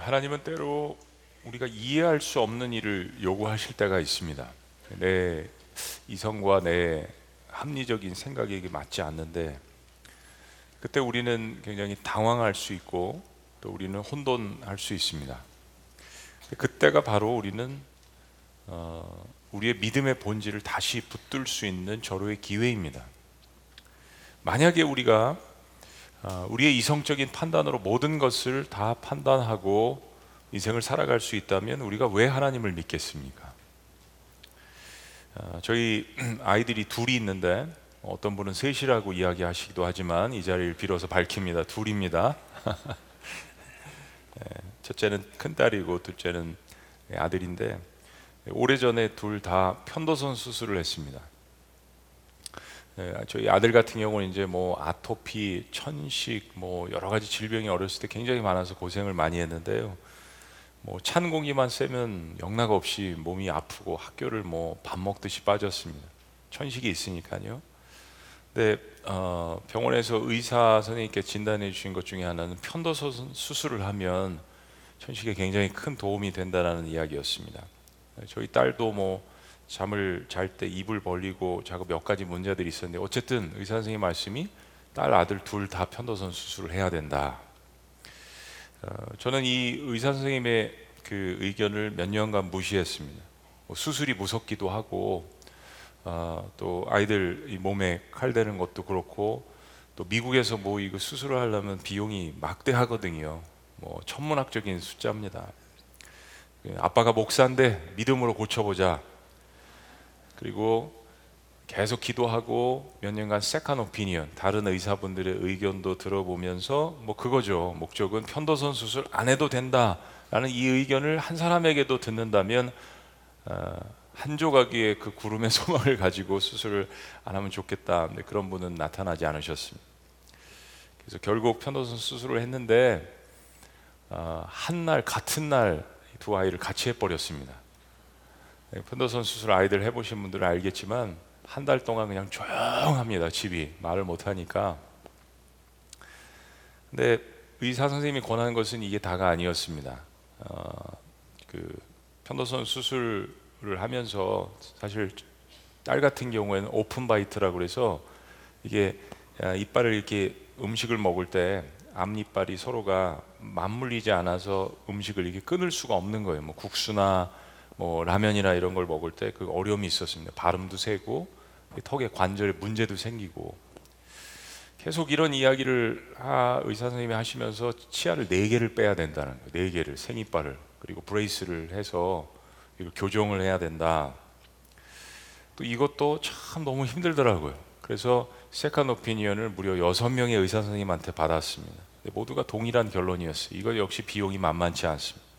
하나님은 때로 우리가 이해할 수 없는 일을 요구하실 때가 있습니다. 내 이성과 내 합리적인 생각이 이게 맞지 않는데 그때 우리는 굉장히 당황할 수 있고 또 우리는 혼돈할 수 있습니다. 그때가 바로 우리는 어, 우리의 믿음의 본질을 다시 붙들 수 있는 절호의 기회입니다. 만약에 우리가 어, 우리의 이성적인 판단으로 모든 것을 다 판단하고 인생을 살아갈 수 있다면 우리가 왜 하나님을 믿겠습니까? 어, 저희 아이들이 둘이 있는데 어떤 분은 셋이라고 이야기하시기도 하지만 이 자리를 빌어서 밝힙니다. 둘입니다. 예, 첫째는 큰 딸이고 둘째는 아들인데 오래전에 둘 다 편도선 수술을 했습니다. 예, 저희 아들 같은 경우는 이제 뭐 아토피, 천식, 뭐 여러 가지 질병이 어렸을 때 굉장히 많아서 고생을 많이 했는데요. 뭐 찬 공기만 쐬면 영락 없이 몸이 아프고 학교를 뭐 밥 먹듯이 빠졌습니다. 천식이 있으니까요. 근데 어, 병원에서 의사 선생님께 진단해 주신 것 중에 하나는 편도선 수술을 하면 천식에 굉장히 큰 도움이 된다라는 이야기였습니다. 저희 딸도 뭐 잠을 잘 때 입을 벌리고 자고 몇 가지 문제들이 있었는데 어쨌든 의사 선생님 말씀이 딸 아들 둘 다 편도선 수술을 해야 된다. 어, 저는 이 의사 선생님의 그 의견을 몇 년간 무시했습니다. 뭐 수술이 무섭기도 하고 어, 또 아이들 이 몸에 칼 대는 것도 그렇고 또 미국에서 뭐 이거 수술을 하려면 비용이 막대하거든요. 뭐 천문학적인 숫자입니다. 아빠가 목사인데 믿음으로 고쳐보자. 그리고 계속 기도하고 몇 년간 second opinion 다른 의사분들의 의견도 들어보면서 뭐 그거죠. 목적은 편도선 수술 안 해도 된다라는 이 의견을 한 사람에게도 듣는다면 어, 한 조각의 그 구름의 소망을 가지고 수술을 안 하면 좋겠다. 근데 그런 분은 나타나지 않으셨습니다. 그래서 결국 편도선 수술을 했는데 어, 한날 같은 날 두 아이를 같이 해버렸습니다. 네, 편도선 수술 아이들 해보신 분들은 알겠지만 한 달 동안 그냥 조용합니다. 집이 말을 못 하니까. 근데 의사 선생님이 권하는 것은 이게 다가 아니었습니다. 어, 그 편도선 수술을 하면서 사실 딸 같은 경우에는 open bite라고 그래서 이게 이빨을 이렇게 음식을 먹을 때 앞니빨이 서로가 맞물리지 않아서 음식을 이렇게 끊을 수가 없는 거예요. 뭐 국수나 뭐 라면이나 이런 걸 먹을 때 그 어려움이 있었습니다. 발음도 세고 턱에 관절에 문제도 생기고 계속 이런 이야기를 하, 의사 선생님이 하시면서 치아를 네 개를 빼야 된다는 거예요. 네 개를 생이빨을 그리고 브레이스를 해서 이걸 교정을 해야 된다. 또 이것도 참 너무 힘들더라고요. 그래서 second opinion을 무려 여섯 명의 의사 선생님한테 받았습니다. 모두가 동일한 결론이었어요. 이거 역시 비용이 만만치 않습니다.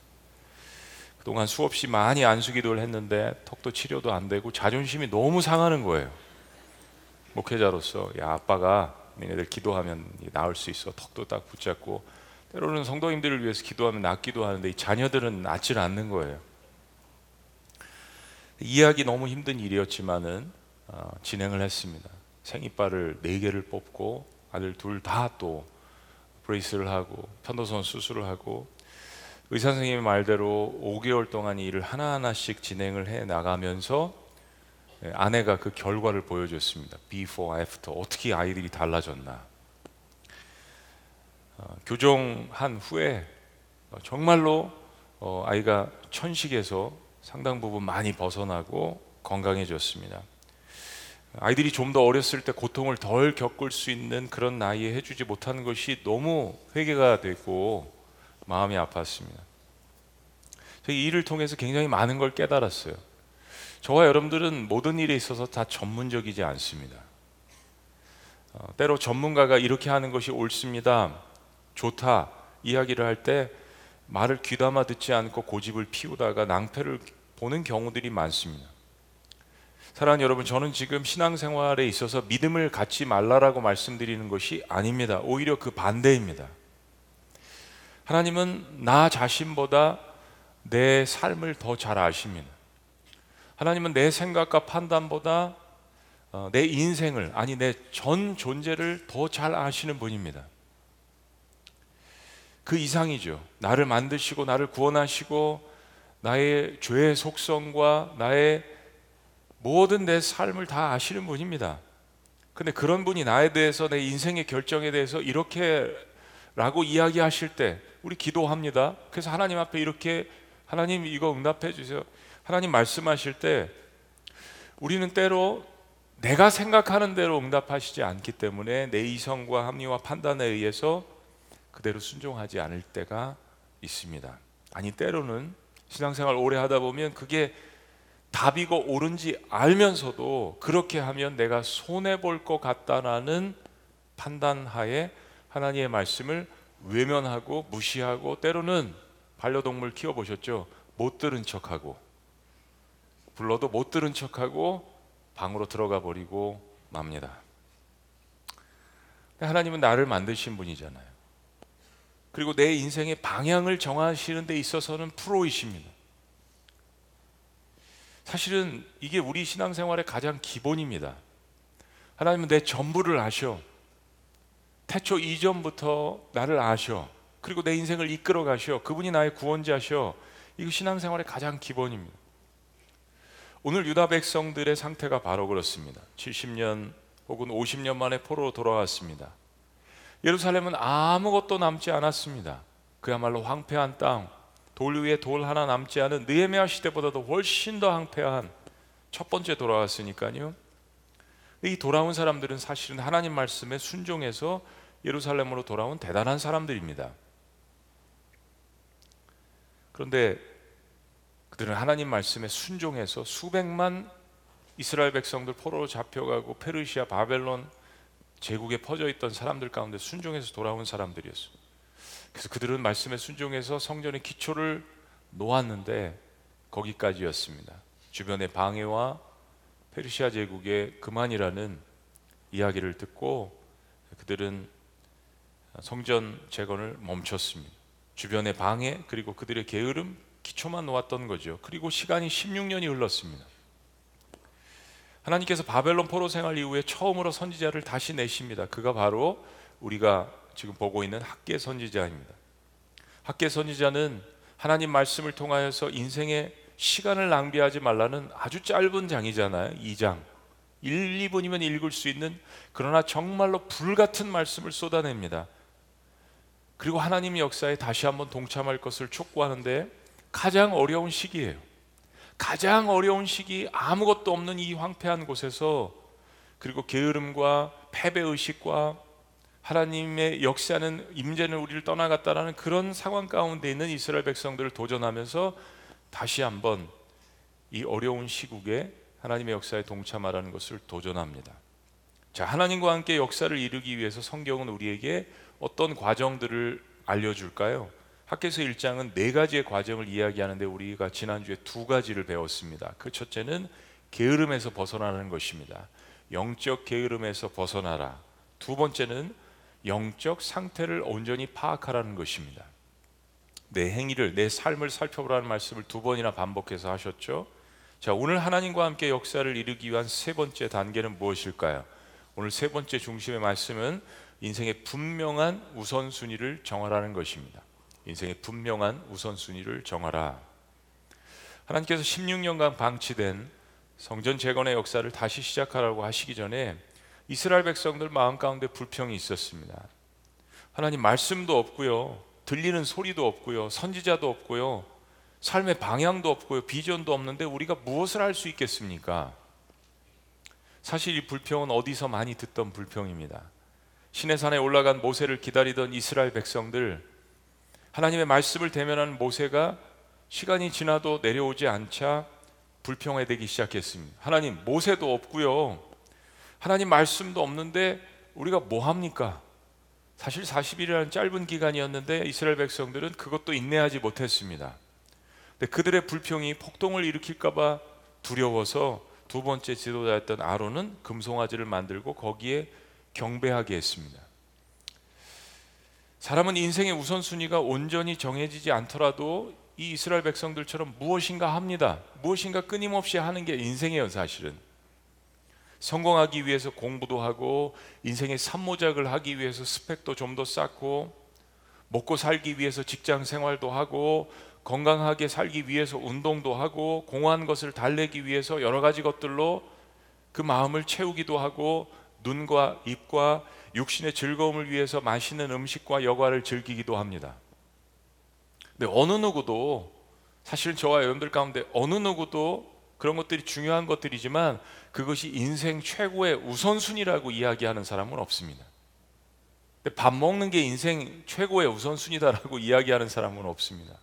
그동안 수없이 많이 안수기도를 했는데 턱도 치료도 안 되고 자존심이 너무 상하는 거예요. 목회자로서 야 아빠가 니네들 기도하면 나을 수 있어 턱도 딱 붙잡고 때로는 성도님들을 위해서 기도하면 낫기도 하는데 이 자녀들은 낫질 않는 거예요. 이해하기 너무 힘든 일이었지만은 어, 진행을 했습니다. 생이빨을 네 개를 뽑고 아들 둘 다 또 브레이스를 하고 편도선 수술을 하고 의사 선생님의 말대로 5개월 동안 이 일을 하나하나씩 진행을 해 나가면서 예, 아내가 그 결과를 보여줬습니다. before, after 어떻게 아이들이 달라졌나. 어, 교정한 후에 어, 정말로 어, 아이가 천식에서 상당 부분 많이 벗어나고 건강해졌습니다. 아이들이 좀 더 어렸을 때 고통을 덜 겪을 수 있는 그런 나이에 해주지 못하는 것이 너무 회개가 되고 마음이 아팠습니다. 이 일을 통해서 굉장히 많은 걸 깨달았어요. 저와 여러분들은 모든 일에 있어서 다 전문적이지 않습니다. 어, 때로 전문가가 이렇게 하는 것이 옳습니다. 좋다. 이야기를 할 때 말을 귀담아 듣지 않고 고집을 피우다가 낭패를 보는 경우들이 많습니다. 사랑하는 여러분, 저는 지금 신앙생활에 있어서 믿음을 갖지 말라라고 말씀드리는 것이 아닙니다. 오히려 그 반대입니다. 하나님은 나 자신보다 내 삶을 더 잘 아십니다. 하나님은 내 생각과 판단보다 어, 내 인생을 아니 내 전 존재를 더 잘 아시는 분입니다. 그 이상이죠. 나를 만드시고 나를 구원하시고 나의 죄의 속성과 나의 모든 내 삶을 다 아시는 분입니다. 근데 그런 분이 나에 대해서 내 인생의 결정에 대해서 이렇게 라고 이야기하실 때 우리 기도합니다. 그래서 하나님 앞에 이렇게 하나님 이거 응답해 주세요. 하나님 말씀하실 때 우리는 때로 내가 생각하는 대로 응답하시지 않기 때문에 내 이성과 합리와 판단에 의해서 그대로 순종하지 않을 때가 있습니다. 아니 때로는 신앙생활 오래 하다 보면 그게 답이고 옳은지 알면서도 그렇게 하면 내가 손해 볼 것 같다라는 판단하에 하나님의 말씀을 외면하고 무시하고 때로는 반려동물 키워 보셨죠? 못 들은 척하고 불러도 못 들은 척하고 방으로 들어가 버리고 맙니다. 하나님은 나를 만드신 분이잖아요. 그리고 내 인생의 방향을 정하시는 데 있어서는 프로이십니다. 사실은 이게 우리 신앙생활의 가장 기본입니다. 하나님은 내 전부를 아셔. 태초 이전부터 나를 아셔. 그리고 내 인생을 이끌어 가셔. 그분이 나의 구원자셔. 이거 신앙생활의 가장 기본입니다. 오늘 유다 백성들의 상태가 바로 그렇습니다. 70년 혹은 50년 만에 포로로 돌아왔습니다. 예루살렘은 아무것도 남지 않았습니다. 그야말로 황폐한 땅, 돌 위에 돌 하나 남지 않은 느헤미야 시대보다도 훨씬 더 황폐한 첫 번째 돌아왔으니까요. 이 돌아온 사람들은 사실은 하나님 말씀에 순종해서 예루살렘으로 돌아온 대단한 사람들입니다. 그런데 그들은 하나님 말씀에 순종해서 수백만 이스라엘 백성들 포로로 잡혀가고 페르시아 바벨론 제국에 퍼져 있던 사람들 가운데 순종해서 돌아온 사람들이었어요. 그래서 그들은 말씀에 순종해서 성전의 기초를 놓았는데 거기까지였습니다. 주변의 방해와 페르시아 제국의 그만이라는 이야기를 듣고 그들은 성전 재건을 멈췄습니다. 주변의 방해 그리고 그들의 게으름 기초만 놓았던 거죠. 그리고 시간이 16년이 흘렀습니다. 하나님께서 바벨론 포로 생활 이후에 처음으로 선지자를 다시 내십니다. 그가 바로 우리가 지금 보고 있는 학계 선지자입니다. 학계 선지자는 하나님 말씀을 통하여서 인생의 시간을 낭비하지 말라는 아주 짧은 장이잖아요. 2장. 1, 2분이면 읽을 수 있는 그러나 정말로 불같은 말씀을 쏟아냅니다. 그리고 하나님 역사에 다시 한번 동참할 것을 촉구하는데 가장 어려운 시기예요. 가장 어려운 시기 아무것도 없는 이 황폐한 곳에서 그리고 게으름과 패배 의식과 하나님의 역사는 임재는 우리를 떠나갔다라는 그런 상황 가운데 있는 이스라엘 백성들을 도전하면서 다시 한번 이 어려운 시국에 하나님의 역사에 동참하라는 것을 도전합니다. 자, 하나님과 함께 역사를 이루기 위해서 성경은 우리에게 어떤 과정들을 알려줄까요? 학계서 1장은 네 가지의 과정을 이야기하는데 우리가 지난주에 두 가지를 배웠습니다. 그 첫째는 게으름에서 벗어나는 것입니다. 영적 게으름에서 벗어나라. 두 번째는 영적 상태를 온전히 파악하라는 것입니다. 내 행위를 내 삶을 살펴보라는 말씀을 두 번이나 반복해서 하셨죠. 자, 오늘 하나님과 함께 역사를 이루기 위한 세 번째 단계는 무엇일까요? 오늘 세 번째 중심의 말씀은 인생의 분명한 우선순위를 정하라는 것입니다. 인생의 분명한 우선순위를 정하라. 하나님께서 16년간 방치된 성전 재건의 역사를 다시 시작하라고 하시기 전에 이스라엘 백성들 마음 가운데 불평이 있었습니다. 하나님 말씀도 없고요. 들리는 소리도 없고요. 선지자도 없고요. 삶의 방향도 없고요. 비전도 없는데 우리가 무엇을 할 수 있겠습니까? 사실 이 불평은 어디서 많이 듣던 불평입니다. 시내산에 올라간 모세를 기다리던 이스라엘 백성들 하나님의 말씀을 대면하는 모세가 시간이 지나도 내려오지 않자 불평해 되기 시작했습니다. 하나님 모세도 없고요. 하나님 말씀도 없는데 우리가 뭐 합니까? 사실 40일이라는 짧은 기간이었는데 이스라엘 백성들은 그것도 인내하지 못했습니다. 그들의 불평이 폭동을 일으킬까 봐 두려워서 두 번째 지도자였던 아론은 금송아지를 만들고 거기에 경배하게 했습니다. 사람은 인생의 우선순위가 온전히 정해지지 않더라도 이 이스라엘 백성들처럼 무엇인가 합니다. 무엇인가 끊임없이 하는 게 인생이에요, 사실은. 성공하기 위해서 공부도 하고 인생의 산모작을 하기 위해서 스펙도 좀 더 쌓고 먹고 살기 위해서 직장 생활도 하고 건강하게 살기 위해서 운동도 하고 공허한 것을 달래기 위해서 여러 가지 것들로 그 마음을 채우기도 하고 눈과 입과 육신의 즐거움을 위해서 맛있는 음식과 여과를 즐기기도 합니다. 근데 어느 누구도 사실 저와 여러분들 가운데 어느 누구도 그런 것들이 중요한 것들이지만 그것이 인생 최고의 우선순위라고 이야기하는 사람은 없습니다. 밥 먹는 게 인생 최고의 우선순위다라고 이야기하는 사람은 없습니다.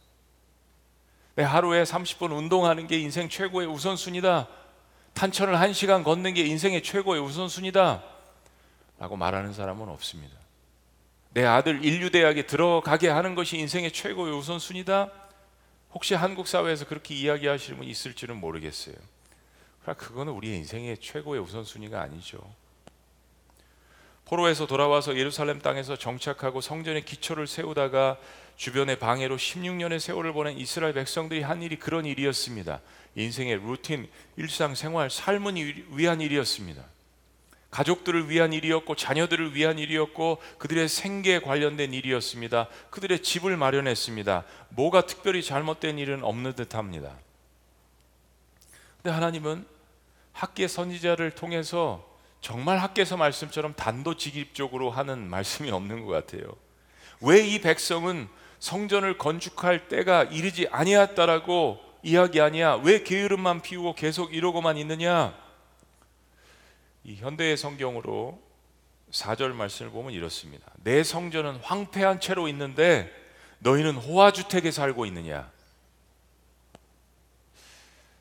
하루에 30분 운동하는 게 인생 최고의 우선순위다. 탄천을 1시간 걷는 게 인생의 최고의 우선순위다. 라고 말하는 사람은 없습니다. 내 아들 인류대학에 들어가게 하는 것이 인생의 최고의 우선순위다. 혹시 한국 사회에서 그렇게 이야기하시는 분 있을지는 모르겠어요. 그러나 그거는 우리의 인생의 최고의 우선순위가 아니죠. 포로에서 돌아와서 예루살렘 땅에서 정착하고 성전의 기초를 세우다가 주변의 방해로 16년의 세월을 보낸 이스라엘 백성들이 한 일이 그런 일이었습니다. 인생의 루틴, 일상생활, 삶은 위한 일이었습니다. 가족들을 위한 일이었고 자녀들을 위한 일이었고 그들의 생계에 관련된 일이었습니다. 그들의 집을 마련했습니다. 뭐가 특별히 잘못된 일은 없는 듯합니다. 근데 하나님은 학계 선지자를 통해서 정말 학계서 말씀처럼 단도직입적으로 하는 말씀이 없는 것 같아요. 왜 이 백성은 성전을 건축할 때가 이르지 아니었다라고 이야기하냐? 왜 게으름만 피우고 계속 이러고만 있느냐? 이 현대의 성경으로 4절 말씀을 보면 이렇습니다. 내 성전은 황폐한 채로 있는데 너희는 호화 주택에 살고 있느냐?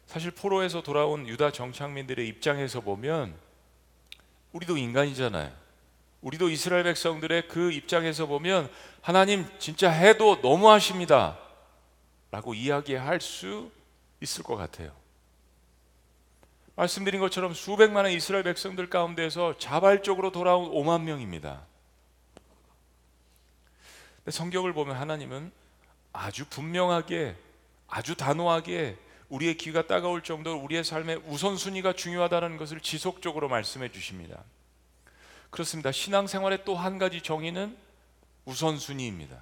사실 포로에서 돌아온 유다 정착민들의 입장에서 보면 우리도 인간이잖아요. 우리도 이스라엘 백성들의 그 입장에서 보면 하나님 진짜 해도 너무 하십니다. 라고 이야기할 수 있을 것 같아요. 말씀드린 것처럼 수백만의 이스라엘 백성들 가운데서 자발적으로 돌아온 5만 명입니다. 성경을 보면 하나님은 아주 분명하게, 아주 단호하게 우리의 귀가 따가울 정도로 우리의 삶의 우선순위가 중요하다는 것을 지속적으로 말씀해 주십니다. 그렇습니다. 신앙생활의 또 한 가지 정의는 우선순위입니다.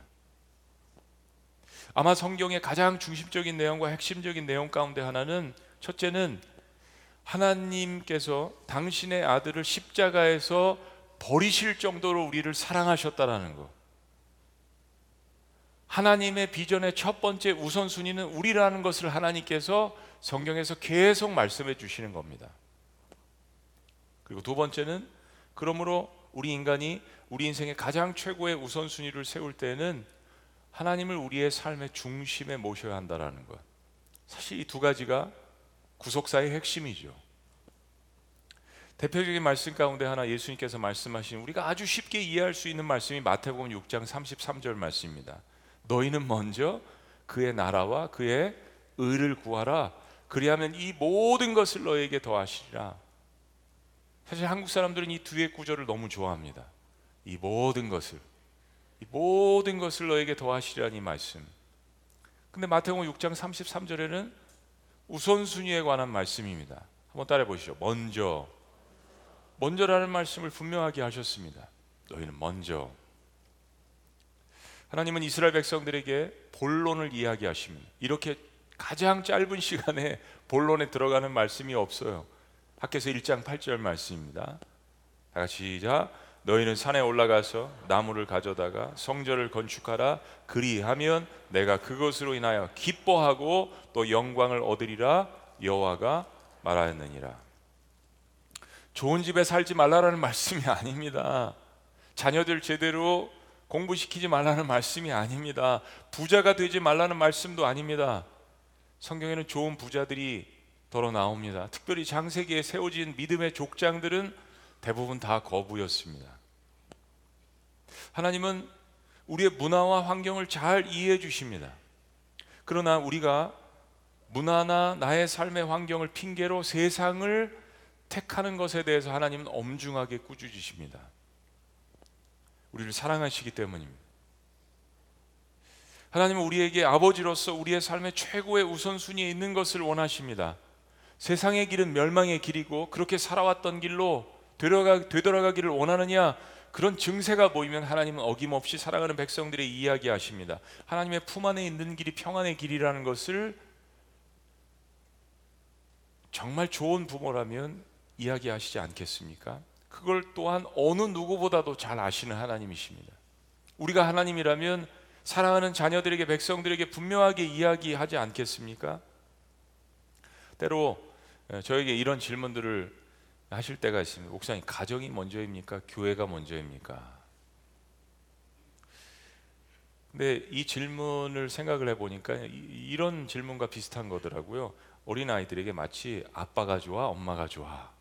아마 성경의 가장 중심적인 내용과 핵심적인 내용 가운데 하나는 첫째는 하나님께서 당신의 아들을 십자가에서 버리실 정도로 우리를 사랑하셨다라는 것. 하나님의 비전의 첫 번째 우선순위는 우리라는 것을 하나님께서 성경에서 계속 말씀해 주시는 겁니다. 그리고 두 번째는 그러므로 우리 인간이 우리 인생의 가장 최고의 우선순위를 세울 때는 하나님을 우리의 삶의 중심에 모셔야 한다라는 것. 사실 이 두 가지가 구속사의 핵심이죠. 대표적인 말씀 가운데 하나 예수님께서 말씀하신 우리가 아주 쉽게 이해할 수 있는 말씀이 마태복음 6장 33절 말씀입니다. 너희는 먼저 그의 나라와 그의 의를 구하라. 그리하면 이 모든 것을 너에게 더하시리라. 사실 한국 사람들은 이 뒤의 구절을 너무 좋아합니다. 이 모든 것을 이 모든 것을 너에게 더하시리라는 이 말씀. 근데 마태복음 6장 33절에는 우선순위에 관한 말씀입니다. 한번 따라해 보시죠. 먼저 먼저라는 말씀을 분명하게 하셨습니다. 너희는 먼저 하나님은 이스라엘 백성들에게 본론을 이야기하십니다. 이렇게 가장 짧은 시간에 본론에 들어가는 말씀이 없어요. 학계서 1장 8절 말씀입니다. 다 같이 시작. 너희는 산에 올라가서 나무를 가져다가 성전을 건축하라. 그리하면 내가 그것으로 인하여 기뻐하고 또 영광을 얻으리라 여호와가 말하였느니라. 좋은 집에 살지 말라라는 말씀이 아닙니다. 자녀들 제대로 공부시키지 말라는 말씀이 아닙니다. 부자가 되지 말라는 말씀도 아닙니다. 성경에는 좋은 부자들이 더러 나옵니다. 특별히 장세기에 세워진 믿음의 족장들은 대부분 다 거부였습니다. 하나님은 우리의 문화와 환경을 잘 이해해 주십니다. 그러나 우리가 문화나 나의 삶의 환경을 핑계로 세상을 택하는 것에 대해서 하나님은 엄중하게 꾸짖으십니다. 우리를 사랑하시기 때문입니다. 하나님은 우리에게 아버지로서 우리의 삶의 최고의 우선순위에 있는 것을 원하십니다. 세상의 길은 멸망의 길이고 그렇게 살아왔던 길로 되돌아가, 되돌아가기를 원하느냐? 그런 증세가 보이면 하나님은 어김없이 사랑하는 백성들의 이야기하십니다. 하나님의 품 안에 있는 길이 평안의 길이라는 것을 정말 좋은 부모라면 이야기하시지 않겠습니까? 그걸 또한 어느 누구보다도 잘 아시는 하나님이십니다. 우리가 하나님이라면 사랑하는 자녀들에게 백성들에게 분명하게 이야기하지 않겠습니까? 때로 저에게 이런 질문들을 하실 때가 있습니다. 목사님, 가정이 먼저입니까? 교회가 먼저입니까? 근데 이 질문을 생각을 해보니까 이 런 질문과 비슷한 거더라고요. 어린 아이들에게 마치 아빠가 좋아, 엄마가 좋아.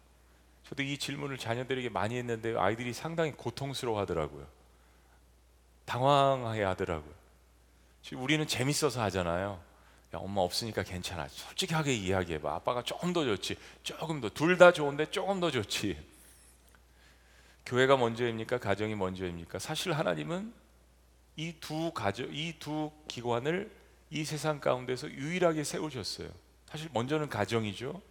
저도 이 질문을 자녀들에게 많이 했는데 아이들이 상당히 고통스러워 하더라고요. 당황해 하더라고요. 우리는 재밌어서 하잖아요. 야, 엄마 없으니까 괜찮아. 솔직하게 이야기해봐. 아빠가 조금 더 좋지. 조금 더. 둘 다 좋은데 조금 더 좋지. 교회가 먼저입니까? 가정이 먼저입니까? 사실 하나님은 이 두 가정, 이 두 기관을 이 세상 가운데서 유일하게 세우셨어요. 사실 먼저는 가정이죠.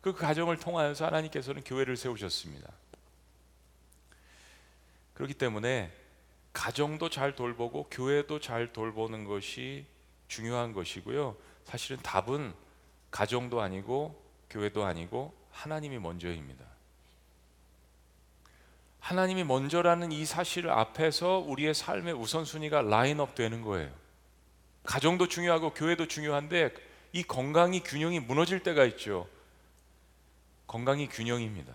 그 가정을 통하여서 하나님께서는 교회를 세우셨습니다. 그렇기 때문에 가정도 잘 돌보고 교회도 잘 돌보는 것이 중요한 것이고요. 사실은 답은 가정도 아니고 교회도 아니고 하나님이 먼저입니다. 하나님이 먼저라는 이 사실 앞에서 우리의 삶의 우선순위가 라인업 되는 거예요. 가정도 중요하고 교회도 중요한데 이 건강이 균형이 무너질 때가 있죠. 건강이 균형입니다.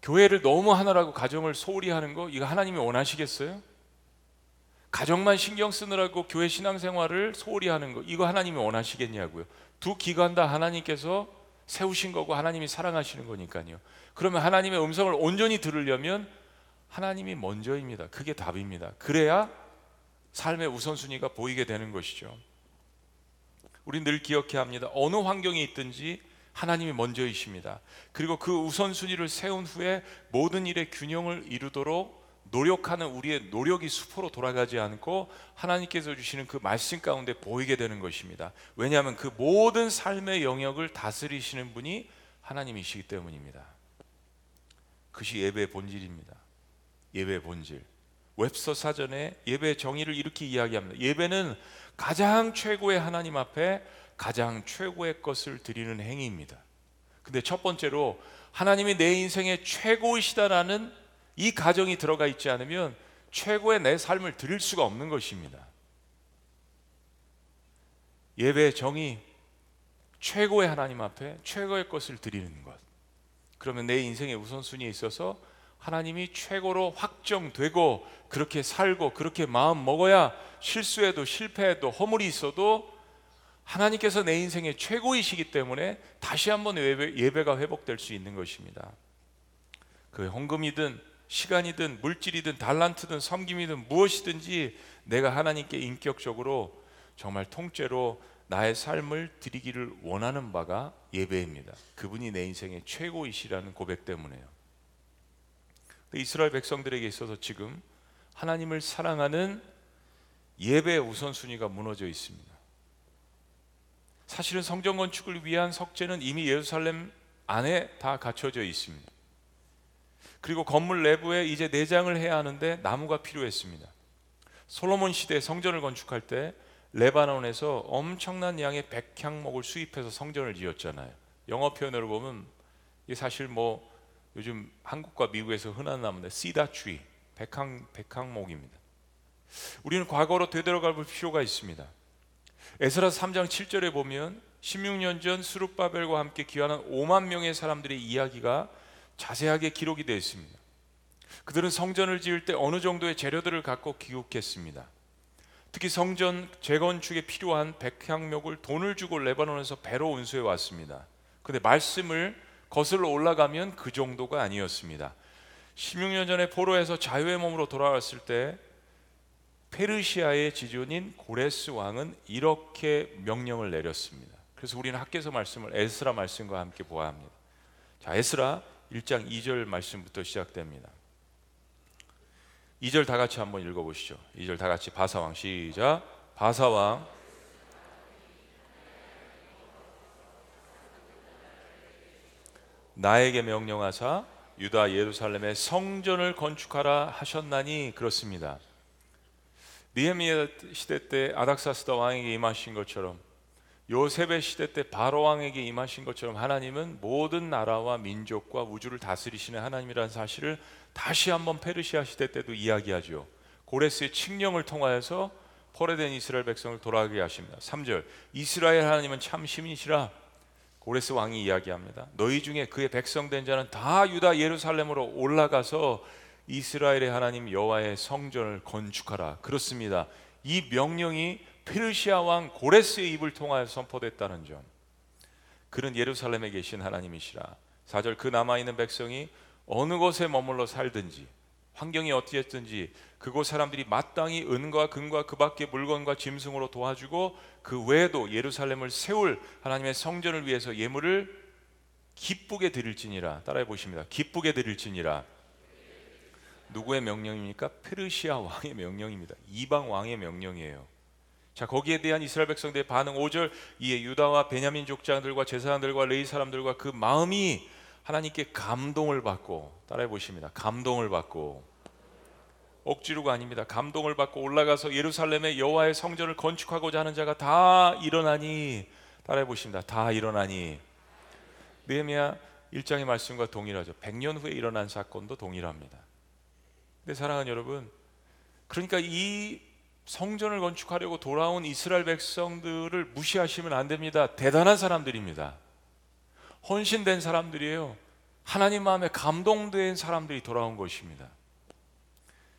교회를 너무 하느라고 가정을 소홀히 하는 거 이거 하나님이 원하시겠어요? 가정만 신경 쓰느라고 교회 신앙생활을 소홀히 하는 거 이거 하나님이 원하시겠냐고요. 두 기관 다 하나님께서 세우신 거고 하나님이 사랑하시는 거니까요. 그러면 하나님의 음성을 온전히 들으려면 하나님이 먼저입니다. 그게 답입니다. 그래야 삶의 우선순위가 보이게 되는 것이죠. 우리 늘 기억해야 합니다. 어느 환경에 있든지 하나님이 먼저이십니다. 그리고 그 우선순위를 세운 후에 모든 일의 균형을 이루도록 노력하는 우리의 노력이 수포로 돌아가지 않고 하나님께서 주시는 그 말씀 가운데 보이게 되는 것입니다. 왜냐하면 그 모든 삶의 영역을 다스리시는 분이 하나님이시기 때문입니다. 그것이 예배의 본질입니다. 예배의 본질. 웹서 사전에 예배의 정의를 이렇게 이야기합니다. 예배는 가장 최고의 하나님 앞에 가장 최고의 것을 드리는 행위입니다. 근데 첫 번째로 하나님이 내 인생의 최고이시다라는 이 가정이 들어가 있지 않으면 최고의 내 삶을 드릴 수가 없는 것입니다. 예배의 정의 최고의 하나님 앞에 최고의 것을 드리는 것. 그러면 내 인생의 우선순위에 있어서 하나님이 최고로 확정되고 그렇게 살고 그렇게 마음 먹어야 실수해도 실패해도 허물이 있어도 하나님께서 내 인생의 최고이시기 때문에 다시 한번 예배, 가 회복될 수 있는 것입니다. 그 헌금이든 시간이든 물질이든 달란트든 섬김이든 무엇이든지 내가 하나님께 인격적으로 정말 통째로 나의 삶을 드리기를 원하는 바가 예배입니다. 그분이 내 인생의 최고이시라는 고백 때문에요. 이스라엘 백성들에게 있어서 지금 하나님을 사랑하는 예배의 우선순위가 무너져 있습니다. 사실은 성전 건축을 위한 석재는 이미 예루살렘 안에 다 갖춰져 있습니다. 그리고 건물 내부에 이제 내장을 해야 하는데 나무가 필요했습니다. 솔로몬 시대 성전을 건축할 때 레바논에서 엄청난 양의 백향목을 수입해서 성전을 지었잖아요. 영어 표현으로 보면 이게 사실 뭐 요즘 한국과 미국에서 흔한 나무인데 cedar tree, 백향 백향목입니다. 우리는 과거로 되돌아갈 필요가 있습니다. 에스라 3장 7절에 보면 16년 전 스룹바벨과 함께 귀환한 5만 명의 사람들의 이야기가 자세하게 기록이 되어 있습니다. 그들은 성전을 지을 때 어느 정도의 재료들을 갖고 귀국했습니다. 특히 성전 재건축에 필요한 백향목을 돈을 주고 레바논에서 배로 운수해 왔습니다. 근데 말씀을 거슬러 올라가면 그 정도가 아니었습니다. 16년 전에 포로에서 자유의 몸으로 돌아왔을 때 페르시아의 지존인 고레스 왕은 이렇게 명령을 내렸습니다. 그래서 우리는 학계서 말씀을 에스라 말씀과 함께 보아야 합니다. 자, 에스라 1장 2절 말씀부터 시작됩니다. 2절 다 같이 한번 읽어 보시죠. 2절 다 같이 바사왕 시작. 바사왕 나에게 명령하사 유다 예루살렘에 성전을 건축하라 하셨나니 그렇습니다. 니헤미야 시대 때 아닥사스다 왕에게 임하신 것처럼 요셉의 시대 때 바로 왕에게 임하신 것처럼 하나님은 모든 나라와 민족과 우주를 다스리시는 하나님이라는 사실을 다시 한번 페르시아 시대 때도 이야기하죠. 고레스의 칙령을 통하여서 포레된 이스라엘 백성을 돌아가게 하십니다. 3절 이스라엘 하나님은 참 시민이시라 고레스 왕이 이야기합니다. 너희 중에 그의 백성된 자는 다 유다 예루살렘으로 올라가서 이스라엘의 하나님 여호와의 성전을 건축하라. 그렇습니다. 이 명령이 페르시아 왕 고레스의 입을 통하여 선포됐다는 점. 그는 예루살렘에 계신 하나님이시라. 4절 그 남아 있는 백성이 어느 곳에 머물러 살든지 환경이 어떻든지 그곳 사람들이 마땅히 은과 금과 그 밖의 물건과 짐승으로 도와주고 그 외에도 예루살렘을 세울 하나님의 성전을 위해서 예물을 기쁘게 드릴지니라 따라해 보십니다. 기쁘게 드릴지니라. 누구의 명령입니까? 페르시아 왕의 명령입니다. 이방 왕의 명령이에요. 자 거기에 대한 이스라엘 백성들의 반응 5절 이에 유다와 베냐민 족장들과 제사장들과 레이 사람들과 그 마음이 하나님께 감동을 받고 따라해 보십니다. 감동을 받고 억지로가 아닙니다. 감동을 받고 올라가서 예루살렘의 여호와의 성전을 건축하고자 하는 자가 다 일어나니 따라해 보십니다. 다 일어나니 느헤미야 1장의 말씀과 동일하죠. 100년 후에 일어난 사건도 동일합니다. 사랑하는 여러분, 그러니까 이 성전을 건축하려고 돌아온 이스라엘 백성들을 무시하시면 안 됩니다. 대단한 사람들입니다. 헌신된 사람들이에요. 하나님 마음에 감동된 사람들이 돌아온 것입니다.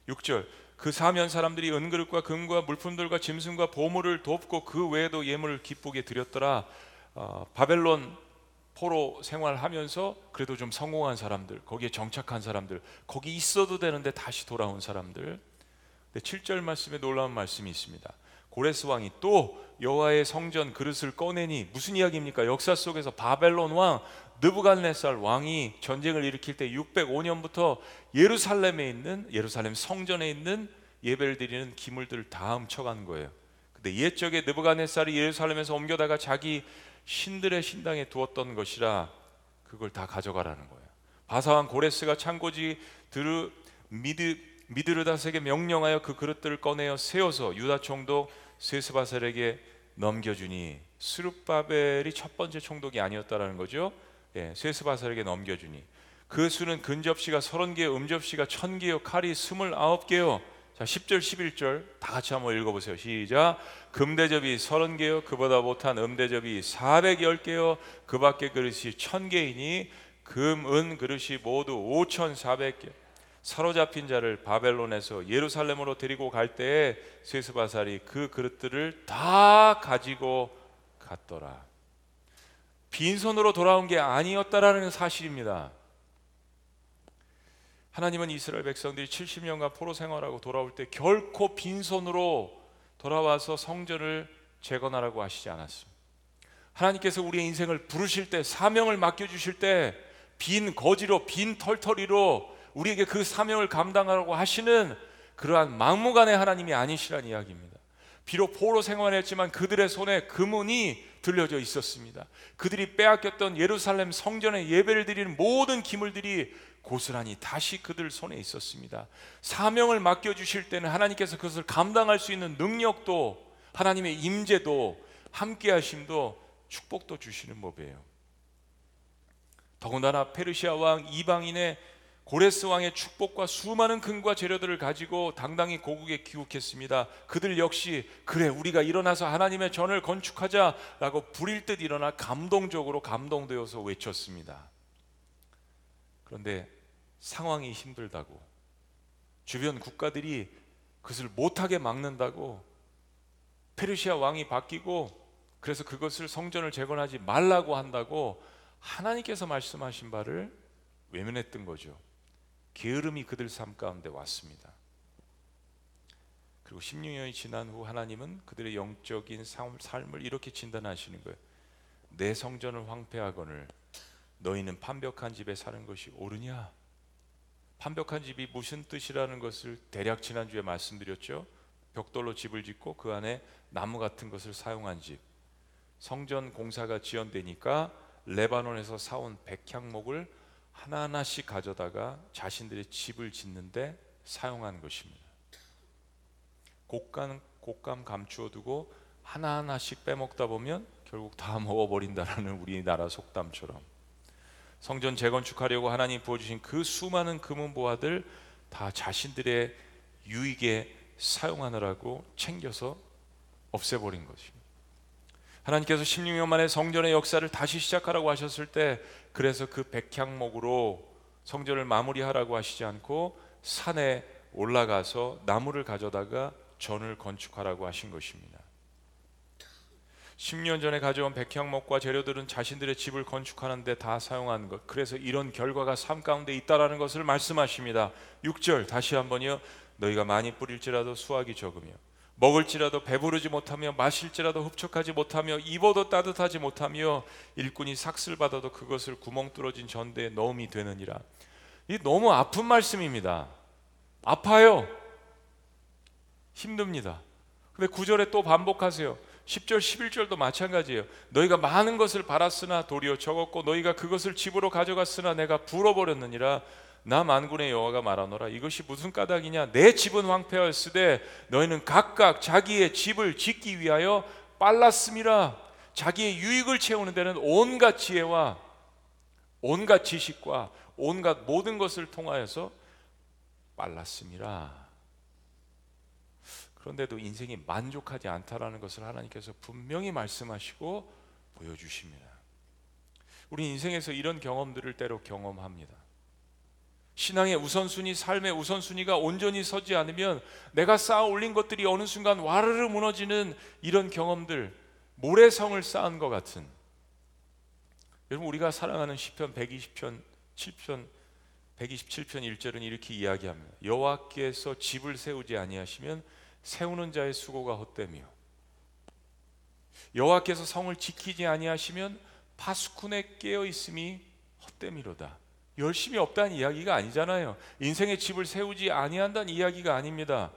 6절 그 사면 사람들이 은그릇과 금과 물품들과 짐승과 보물을 돕고 그 외에도 예물을 기쁘게 드렸더라. 어, 바벨론 포로 생활하면서 그래도 좀 성공한 사람들, 거기에 정착한 사람들, 거기 있어도 되는데 다시 돌아온 사람들. 7절 말씀에 놀라운 말씀이 있습니다. 고레스 왕이 또 여호와의 성전 그릇을 꺼내니 무슨 이야기입니까? 역사 속에서 바벨론 왕 느부갓네살 왕이 전쟁을 일으킬 때 605년부터 예루살렘에 있는 예루살렘 성전에 있는 예배를 드리는 기물들을 다 훔쳐간 거예요. 근데 옛적에 느부갓네살이 예루살렘에서 옮겨다가 자기 신들의 신당에 두었던 것이라 그걸 다 가져가라는 거예요. 바사왕 고레스가 창고지 드르 미드 미드르다스에게 명령하여 그 그릇들을 꺼내어 세워서 유다 총독 세스바셀에게 넘겨주니 스룹바벨이 첫 번째 총독이 아니었다라는 거죠. 예, 세스바셀에게 넘겨주니 그 수는 근접시가 서른 개, 음접시가 천 개요, 칼이 스물아홉 개요. 자, 10절, 11절 다 같이 한번 읽어 보세요. 시작. 금대접이 서른 개요, 그보다 못한 음대접이 410개요, 그 밖에 그릇이 천 개이니 금, 은 그릇이 모두 5,400개. 사로잡힌 자를 바벨론에서 예루살렘으로 데리고 갈 때에 세스바살이 그 그릇들을 다 가지고 갔더라. 빈손으로 돌아온 게 아니었다라는 사실입니다. 하나님은 이스라엘 백성들이 70년간 포로 생활하고 돌아올 때 결코 빈손으로 돌아와서 성전을 재건하라고 하시지 않았습니다. 하나님께서 우리의 인생을 부르실 때 사명을 맡겨 주실 때 빈 거지로 빈 털터리로 우리에게 그 사명을 감당하라고 하시는 그러한 막무가내 하나님이 아니시란 이야기입니다. 비록 포로 생활했지만 그들의 손에 금은이 들려져 있었습니다. 그들이 빼앗겼던 예루살렘 성전에 예배를 드리는 모든 기물들이 고스란히 다시 그들 손에 있었습니다. 사명을 맡겨 주실 때는 하나님께서 그것을 감당할 수 있는 능력도 하나님의 임재도 함께 하심도 축복도 주시는 법이에요. 더군다나 페르시아 왕 이방인의 고레스 왕의 축복과 수많은 금과 재료들을 가지고 당당히 고국에 귀국했습니다. 그들 역시 그래 우리가 일어나서 하나님의 전을 건축하자라고 불일 듯 일어나 감동적으로 감동되어서 외쳤습니다. 그런데 상황이 힘들다고 주변 국가들이 그것을 못하게 막는다고 페르시아 왕이 바뀌고 그래서 그것을 성전을 재건하지 말라고 한다고 하나님께서 말씀하신 바를 외면했던 거죠. 게으름이 그들 삶 가운데 왔습니다. 그리고 16년이 지난 후 하나님은 그들의 영적인 삶을 이렇게 진단하시는 거예요. 내 성전을 황폐하거늘 너희는 판벽한 집에 사는 것이 옳으냐? 판벽한 집이 무슨 뜻이라는 것을 대략 지난주에 말씀드렸죠. 벽돌로 집을 짓고 그 안에 나무 같은 것을 사용한 집. 성전 공사가 지연되니까 레바논에서 사온 백향목을 하나하나씩 가져다가 자신들의 집을 짓는데 사용한 것입니다. 곡감, 곡감 감추어 두고 하나하나씩 빼먹다 보면 결국 다 먹어버린다라는 우리나라 속담처럼 성전 재건축하려고 하나님 부어주신 그 수많은 금은 보화들 다 자신들의 유익에 사용하느라고 챙겨서 없애버린 것입니다. 하나님께서 16년 만에 성전의 역사를 다시 시작하라고 하셨을 때 그래서 그 백향목으로 성전을 마무리하라고 하시지 않고 산에 올라가서 나무를 가져다가 전을 건축하라고 하신 것입니다. 10년 전에 가져온 백향목과 재료들은 자신들의 집을 건축하는 데 다 사용한 것. 그래서 이런 결과가 삶 가운데 있다라는 것을 말씀하십니다. 6절 다시 한번요. 너희가 많이 뿌릴지라도 수확이 적으며 먹을지라도 배부르지 못하며 마실지라도 흡족하지 못하며 입어도 따뜻하지 못하며 일꾼이 삭슬 받아도 그것을 구멍 뚫어진 전대에 넣음이 되느니라. 이 너무 아픈 말씀입니다. 아파요. 힘듭니다. 근데 9절에 또 반복하세요. 10절, 11절도 마찬가지예요. 너희가 많은 것을 바랐으나 도리어 적었고 너희가 그것을 집으로 가져갔으나 내가 불어버렸느니라. 나 만군의 여호와가 말하노라 이것이 무슨 까닭이냐 내 집은 황폐하였으되 너희는 각각 자기의 집을 짓기 위하여 빨랐음이라 자기의 유익을 채우는 데는 온갖 지혜와 온갖 지식과 온갖 모든 것을 통하여서 빨랐음이라 그런데도 인생이 만족하지 않다라는 것을 하나님께서 분명히 말씀하시고 보여주십니다. 우리 인생에서 이런 경험들을 때로 경험합니다. 신앙의 우선순위, 삶의 우선순위가 온전히 서지 않으면 내가 쌓아 올린 것들이 어느 순간 와르르 무너지는 이런 경험들, 모래성을 쌓은 것 같은. 여러분 우리가 사랑하는 시편 120편 7편 127편 1절은 이렇게 이야기합니다. 여호와께서 집을 세우지 아니하시면 세우는 자의 수고가 헛되며 여호와께서 성을 지키지 아니하시면 파수꾼에 깨어 있음이 헛되미로다. 열심히 없다는 이야기가 아니잖아요. 인생의 집을 세우지 아니한다는 이야기가 아닙니다.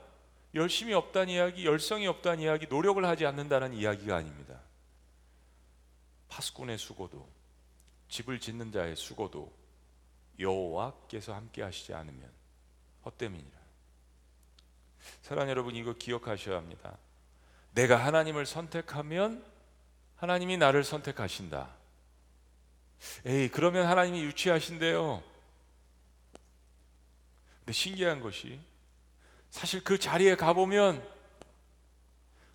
열심히 없다는 이야기, 열성이 없다는 이야기, 노력을 하지 않는다는 이야기가 아닙니다. 파수꾼의 수고도 집을 짓는 자의 수고도 여호와께서 함께 하시지 않으면 헛됨이니라. 사랑 여러분 이거 기억하셔야 합니다. 내가 하나님을 선택하면 하나님이 나를 선택하신다. 에이, 그러면 하나님이 유치하신대요. 근데 신기한 것이 사실 그 자리에 가 보면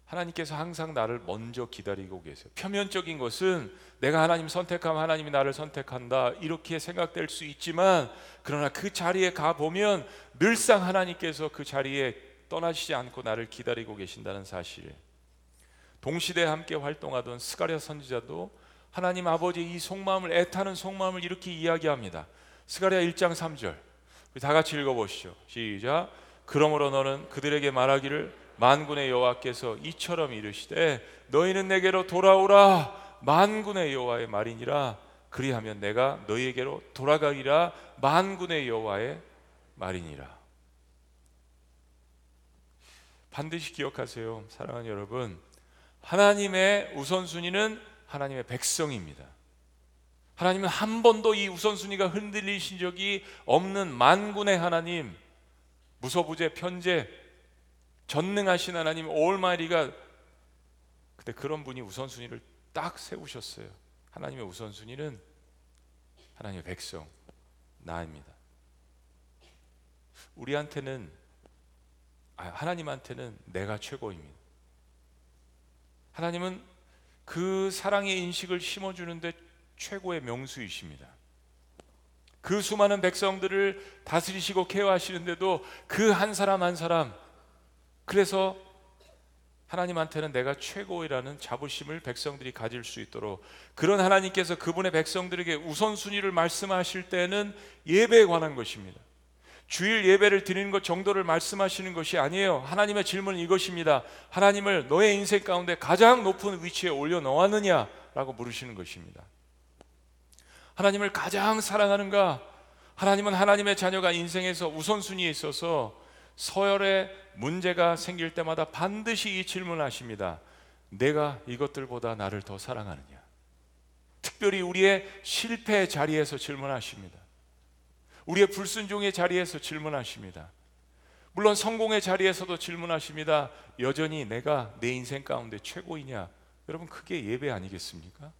하나님께서 항상 나를 먼저 기다리고 계세요. 표면적인 것은 내가 하나님 선택하면 하나님이 나를 선택한다. 이렇게 생각될 수 있지만, 그러나 그 자리에 가 보면 늘상 하나님께서 그 자리에 떠나시지 않고 나를 기다리고 계신다는 사실. 동시대에 함께 활동하던 스가랴 선지자도 하나님 아버지 이 속마음을 애타는 속마음을 이렇게 이야기합니다. 스가랴 1장 3절. 다 같이 읽어 보시죠. 시작. 그러므로 너는 그들에게 말하기를 만군의 여호와께서 이처럼 이르시되 너희는 내게로 돌아오라 만군의 여호와의 말이니라 그리하면 내가 너희에게로 돌아가리라 만군의 여호와의 말이니라. 반드시 기억하세요. 사랑하는 여러분. 하나님의 우선순위는 하나님의 백성입니다. 하나님은 한 번도 이 우선순위가 흔들리신 적이 없는 만군의 하나님, 무소부재 편재, 전능하신 하나님 올마리가 그때 그런 분이 우선순위를 딱 세우셨어요. 하나님의 우선순위는 하나님의 백성, 나입니다. 우리한테는 아, 하나님한테는 내가 최고입니다. 하나님은 그 사랑의 인식을 심어주는데 최고의 명수이십니다. 그 수많은 백성들을 다스리시고 케어하시는데도 그 한 사람 한 사람 그래서 하나님한테는 내가 최고이라는 자부심을 백성들이 가질 수 있도록 그런 하나님께서 그분의 백성들에게 우선순위를 말씀하실 때는 예배에 관한 것입니다. 주일 예배를 드리는 것 정도를 말씀하시는 것이 아니에요. 하나님의 질문은 이것입니다. 하나님을 너의 인생 가운데 가장 높은 위치에 올려 놓았느냐 라고 물으시는 것입니다. 하나님을 가장 사랑하는가? 하나님은 하나님의 자녀가 인생에서 우선순위에 있어서 서열에 문제가 생길 때마다 반드시 이 질문을 하십니다. 내가 이것들보다 나를 더 사랑하느냐? 특별히 우리의 실패 자리에서 질문하십니다. 우리의 불순종의 자리에서 질문하십니다. 물론 성공의 자리에서도 질문하십니다. 여전히 내가 내 인생 가운데 최고이냐? 여러분 그게 예배 아니겠습니까?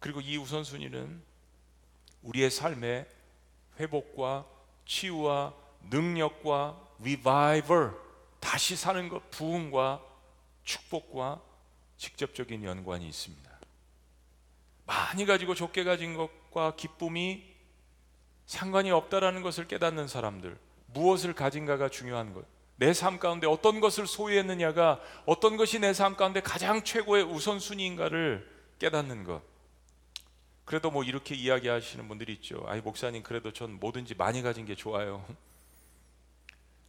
그리고 이 우선순위는 우리의 삶의 회복과 치유와 능력과 리바이벌 다시 사는 것 부흥과 축복과 직접적인 연관이 있습니다. 많이 가지고 적게 가진 것과 기쁨이 상관이 없다라는 것을 깨닫는 사람들, 무엇을 가진가가 중요한 것. 내 삶 가운데 어떤 것을 소유했느냐가 어떤 것이 내 삶 가운데 가장 최고의 우선순위인가를 깨닫는 것. 그래도 뭐 이렇게 이야기하시는 분들이 있죠. 아이 목사님 그래도 전 뭐든지 많이 가진 게 좋아요.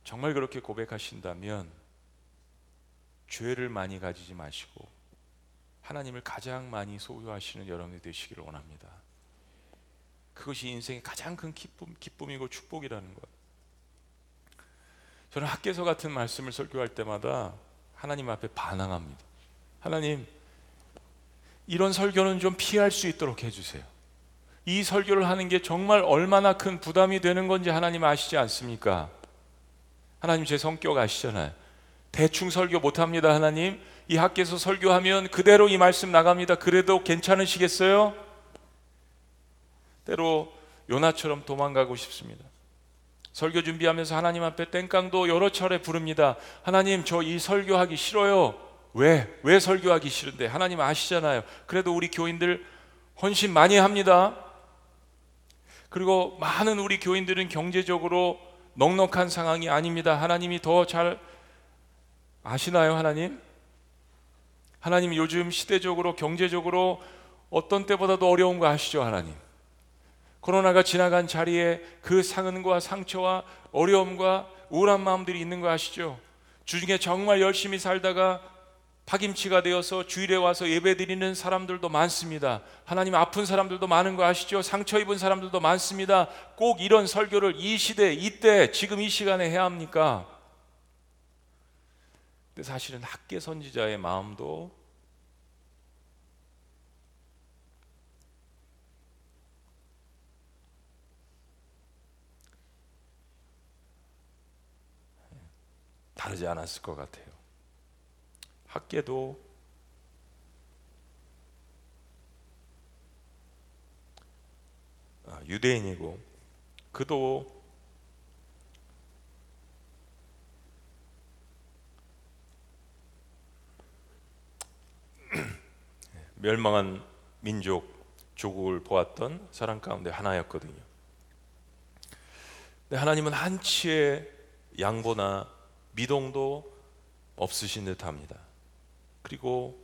정말 그렇게 고백하신다면 죄를 많이 가지지 마시고 하나님을 가장 많이 소유하시는 여러분이 되시기를 원합니다. 그것이 인생의 가장 큰 기쁨, 기쁨이고 축복이라는 것. 저는 학계서 같은 말씀을 설교할 때마다 하나님 앞에 반항합니다. 하나님, 이런 설교는 좀 피할 수 있도록 해주세요. 이 설교를 하는 게 정말 얼마나 큰 부담이 되는 건지 하나님 아시지 않습니까? 하나님 제 성격 아시잖아요. 대충 설교 못합니다, 하나님. 이 학교에서 설교하면 그대로 이 말씀 나갑니다. 그래도 괜찮으시겠어요? 때로 요나처럼 도망가고 싶습니다. 설교 준비하면서 하나님 앞에 땡깡도 여러 차례 부릅니다. 하나님, 저 이 설교하기 싫어요. 왜? 왜 설교하기 싫은데? 하나님 아시잖아요. 그래도 우리 교인들 헌신 많이 합니다. 그리고 많은 우리 교인들은 경제적으로 넉넉한 상황이 아닙니다. 하나님이 더 잘 아시나요, 하나님? 하나님 요즘 시대적으로 경제적으로 어떤 때보다도 어려운 거 아시죠, 하나님? 코로나가 지나간 자리에 그 상흔과 상처와 어려움과 우울한 마음들이 있는 거 아시죠? 주중에 정말 열심히 살다가 파김치가 되어서 주일에 와서 예배 드리는 사람들도 많습니다. 하나님 아픈 사람들도 많은 거 아시죠? 상처 입은 사람들도 많습니다. 꼭 이런 설교를 이 시대, 이때, 지금 이 시간에 해야 합니까? 근데 사실은 학계 선지자의 마음도 다르지 않았을 것 같아요. 학계도 아, 유대인이고 그도 멸망한 민족 조국을 보았던 사람 가운데 하나였거든요. 근데 하나님은 한치의 양보나 미동도 없으신 듯합니다. 그리고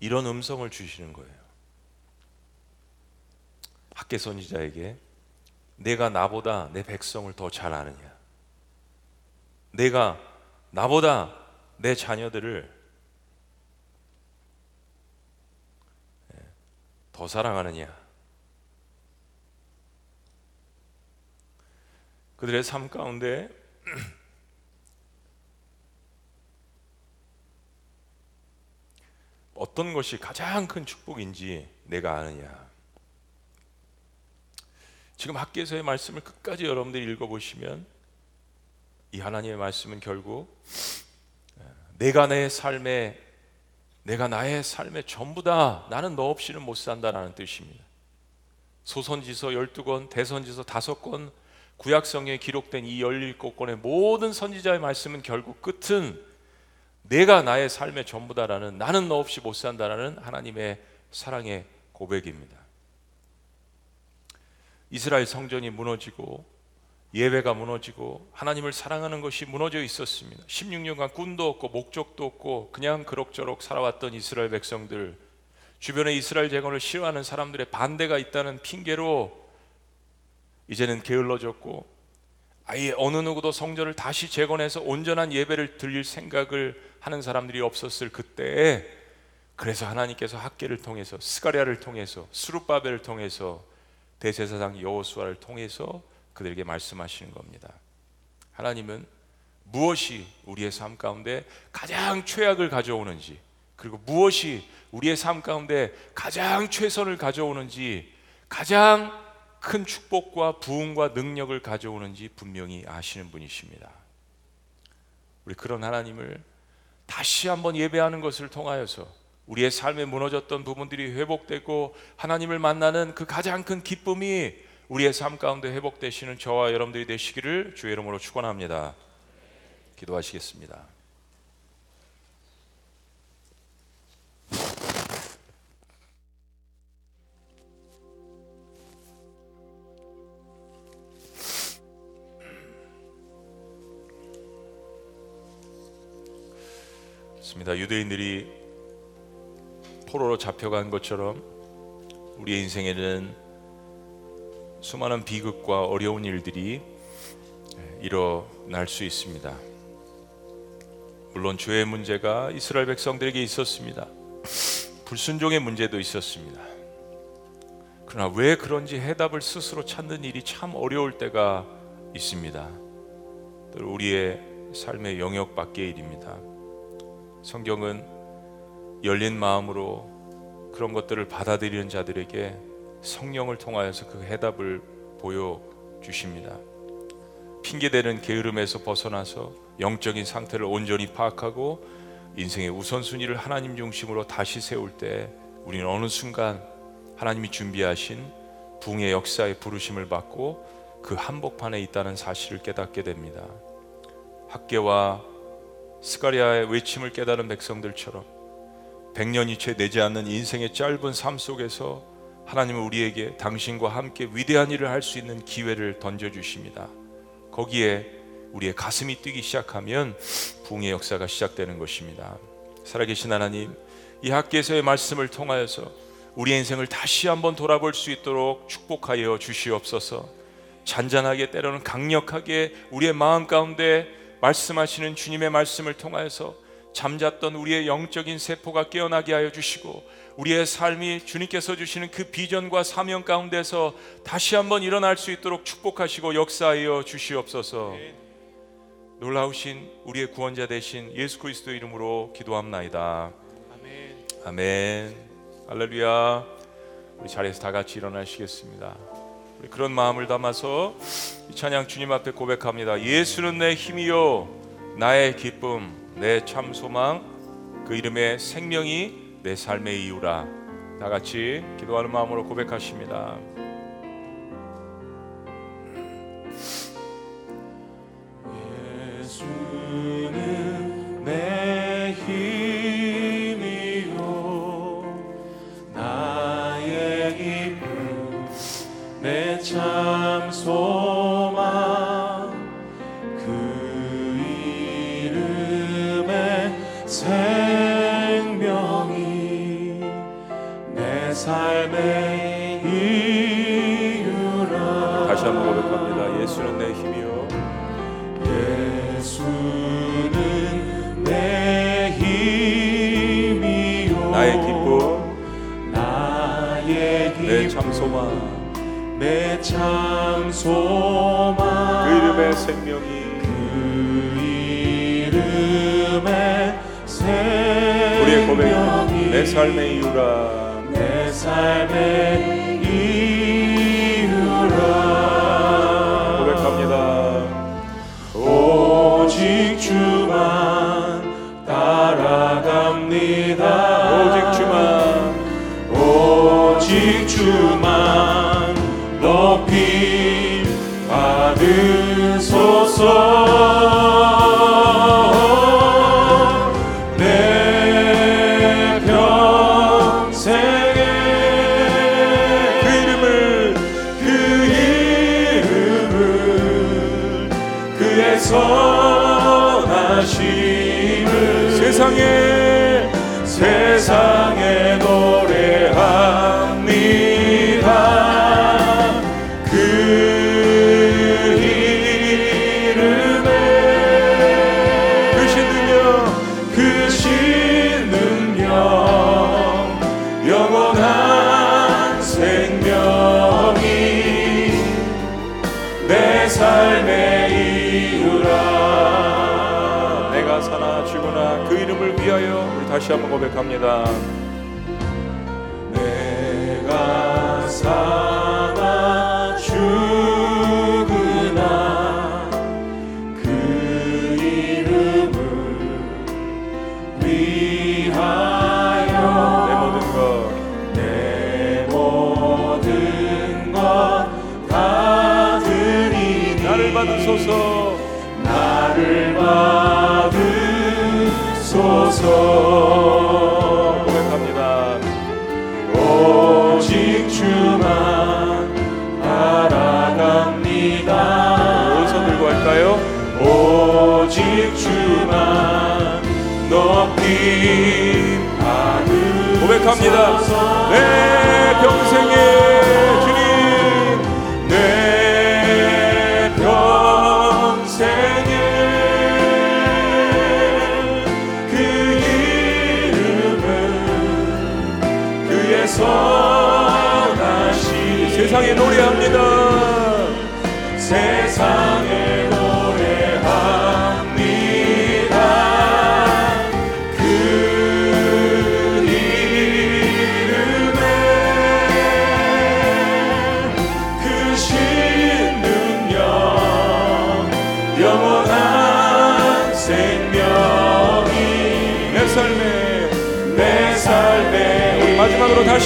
이런 음성을 주시는 거예요. 학계 선지자에게 내가 나보다 내 백성을 더 잘 아느냐? 내가 나보다 내 자녀들을 더 사랑하느냐? 그들의 삶 가운데 어떤 것이 가장 큰 축복인지 내가 아느냐. 지금 학계에서의 말씀을 끝까지 여러분들이 읽어보시면 이 하나님의 말씀은 결국 내가 내 삶에 내가 나의 삶의 전부다. 나는 너 없이는 못 산다라는 뜻입니다. 소선지서 12권, 대선지서 5권, 구약성에 기록된 이 17권의 모든 선지자의 말씀은 결국 끝은 내가 나의 삶의 전부다라는 나는 너 없이 못 산다라는 하나님의 사랑의 고백입니다. 이스라엘 성전이 무너지고 예배가 무너지고 하나님을 사랑하는 것이 무너져 있었습니다. 16년간 꿈도 없고 목적도 없고 그냥 그럭저럭 살아왔던 이스라엘 백성들 주변에 이스라엘 재건을 싫어하는 사람들의 반대가 있다는 핑계로 이제는 게을러졌고 아예 어느 누구도 성전을 다시 재건해서 온전한 예배를 드릴 생각을 하는 사람들이 없었을 그때에 그래서 하나님께서 학계를 통해서 스가랴를 통해서 수룹바벨을 통해서 대제사장 여호수아를 통해서 그들에게 말씀하시는 겁니다. 하나님은 무엇이 우리의 삶 가운데 가장 최악을 가져오는지 그리고 무엇이 우리의 삶 가운데 가장 최선을 가져오는지 가장 큰 축복과 부흥과 능력을 가져오는지 분명히 아시는 분이십니다. 우리 그런 하나님을 다시 한번 예배하는 것을 통하여서 우리의 삶에 무너졌던 부분들이 회복되고 하나님을 만나는 그 가장 큰 기쁨이 우리의 삶 가운데 회복되시는 저와 여러분들이 되시기를 주의 이름으로 축원합니다. 기도하시겠습니다. 습니다 유대인들이 포로로 잡혀간 것처럼 우리의 인생에는 수많은 비극과 어려운 일들이 일어날 수 있습니다. 물론 죄의 문제가 이스라엘 백성들에게 있었습니다. 불순종의 문제도 있었습니다. 그러나 왜 그런지 해답을 스스로 찾는 일이 참 어려울 때가 있습니다. 우리의 삶의 영역 밖의 일입니다. 성경은 열린 마음으로 그런 것들을 받아들이는 자들에게 성령을 통하여서 그 해답을 보여 주십니다. 핑계대는 게으름에서 벗어나서 영적인 상태를 온전히 파악하고 인생의 우선순위를 하나님 중심으로 다시 세울 때 우리는 어느 순간 하나님이 준비하신 붕의 역사의 부르심을 받고 그 한복판에 있다는 사실을 깨닫게 됩니다. 학계와 스가리아의 외침을 깨달은 백성들처럼 백년이 채 되지 않는 인생의 짧은 삶 속에서 하나님은 우리에게 당신과 함께 위대한 일을 할 수 있는 기회를 던져 주십니다. 거기에 우리의 가슴이 뛰기 시작하면 붕의 역사가 시작되는 것입니다. 살아계신 하나님, 이 학계에서의 말씀을 통하여서 우리 인생을 다시 한번 돌아볼 수 있도록 축복하여 주시옵소서. 잔잔하게 때로는 강력하게 우리의 마음 가운데 말씀하시는 주님의 말씀을 통하여서 잠잤던 우리의 영적인 세포가 깨어나게 하여 주시고 우리의 삶이 주님께서 주시는 그 비전과 사명 가운데서 다시 한번 일어날 수 있도록 축복하시고 역사하여 주시옵소서. 놀라우신 우리의 구원자 되신 예수 그리스도 이름으로 기도합나이다. 아멘. 할렐루야. 우리 자리에서 다 같이 일어나시겠습니다. 우리 그런 마음을 담아서 이 찬양 주님 앞에 고백합니다. 예수는 내 힘이요 나의 기쁨 내 참 소망 그 이름의 생명이 내 삶의 이유라. 다 같이 기도하는 마음으로 고백하십니다. 예수는 내 힘이요 나의 기쁨 내참 소망 그 이름의 생 삶의 이유라. 다시 한번 고백합니다. 예수는 내 힘이요. 예수는 내 힘이요. 나의 기쁨. 나의 내 기쁨. 참 소망. 내 참 소망. 그 이름의 생명이 그 이름의 생명이 우리의 고백이 내 삶의 이유라. 내 삶의 이유라 고백합니다. 오직 주만 따라갑니다 오직 주만 오직 주만 같이 한번 고백합니다. 내가 사나 죽으나. 그 이름을 위하여 모든 것 내 모든 것다 드리니. 나를 받으소서. 나를 받으소서. 고백합니다. 내 평생에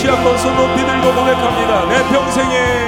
다시 한번 손 높이 들고 고백합니다. 내 평생에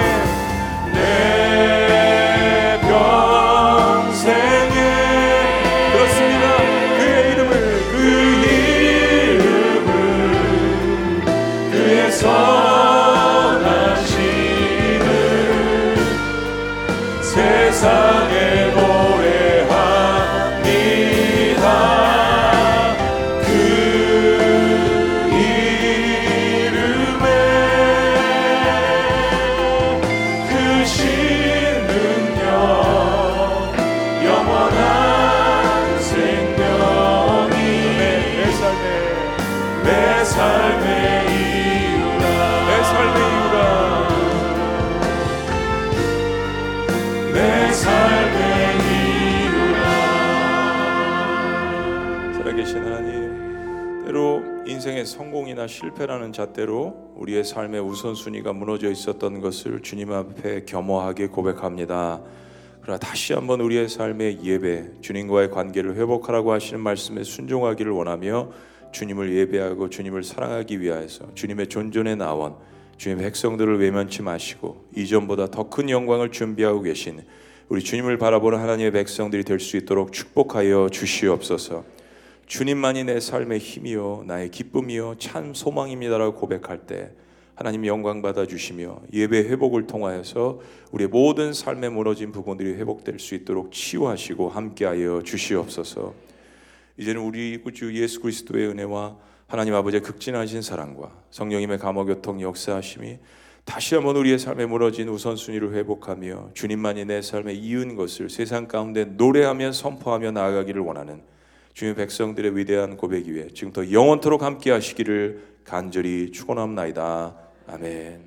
실패라는 잣대로 우리의 삶의 우선순위가 무너져 있었던 것을 주님 앞에 겸허하게 고백합니다 그러나 다시 한번 우리의 삶의 예배 주님과의 관계를 회복하라고 하시는 말씀에 순종하기를 원하며 주님을 예배하고 주님을 사랑하기 위하여서 주님의 존존에 나온 주님의 백성들을 외면치 마시고 이전보다 더 큰 영광을 준비하고 계신 우리 주님을 바라보는 하나님의 백성들이 될 수 있도록 축복하여 주시옵소서. 주님만이 내 삶의 힘이요 나의 기쁨이요 참 소망입니다라고 고백할 때 하나님 영광 받아 주시며 예배 회복을 통하여서 우리의 모든 삶에 무너진 부분들이 회복될 수 있도록 치유하시고 함께하여 주시옵소서. 이제는 우리 구주 예수 그리스도의 은혜와 하나님 아버지의 극진하신 사랑과 성령님의 감화 교통 역사하심이 다시 한번 우리의 삶에 무너진 우선순위를 회복하며 주님만이 내 삶에 이은 것을 세상 가운데 노래하며 선포하며 나아가기를 원하는 주의 백성들의 위대한 고백 위에 지금부터 영원토록 함께 하시기를 간절히 축원합나이다. 아멘.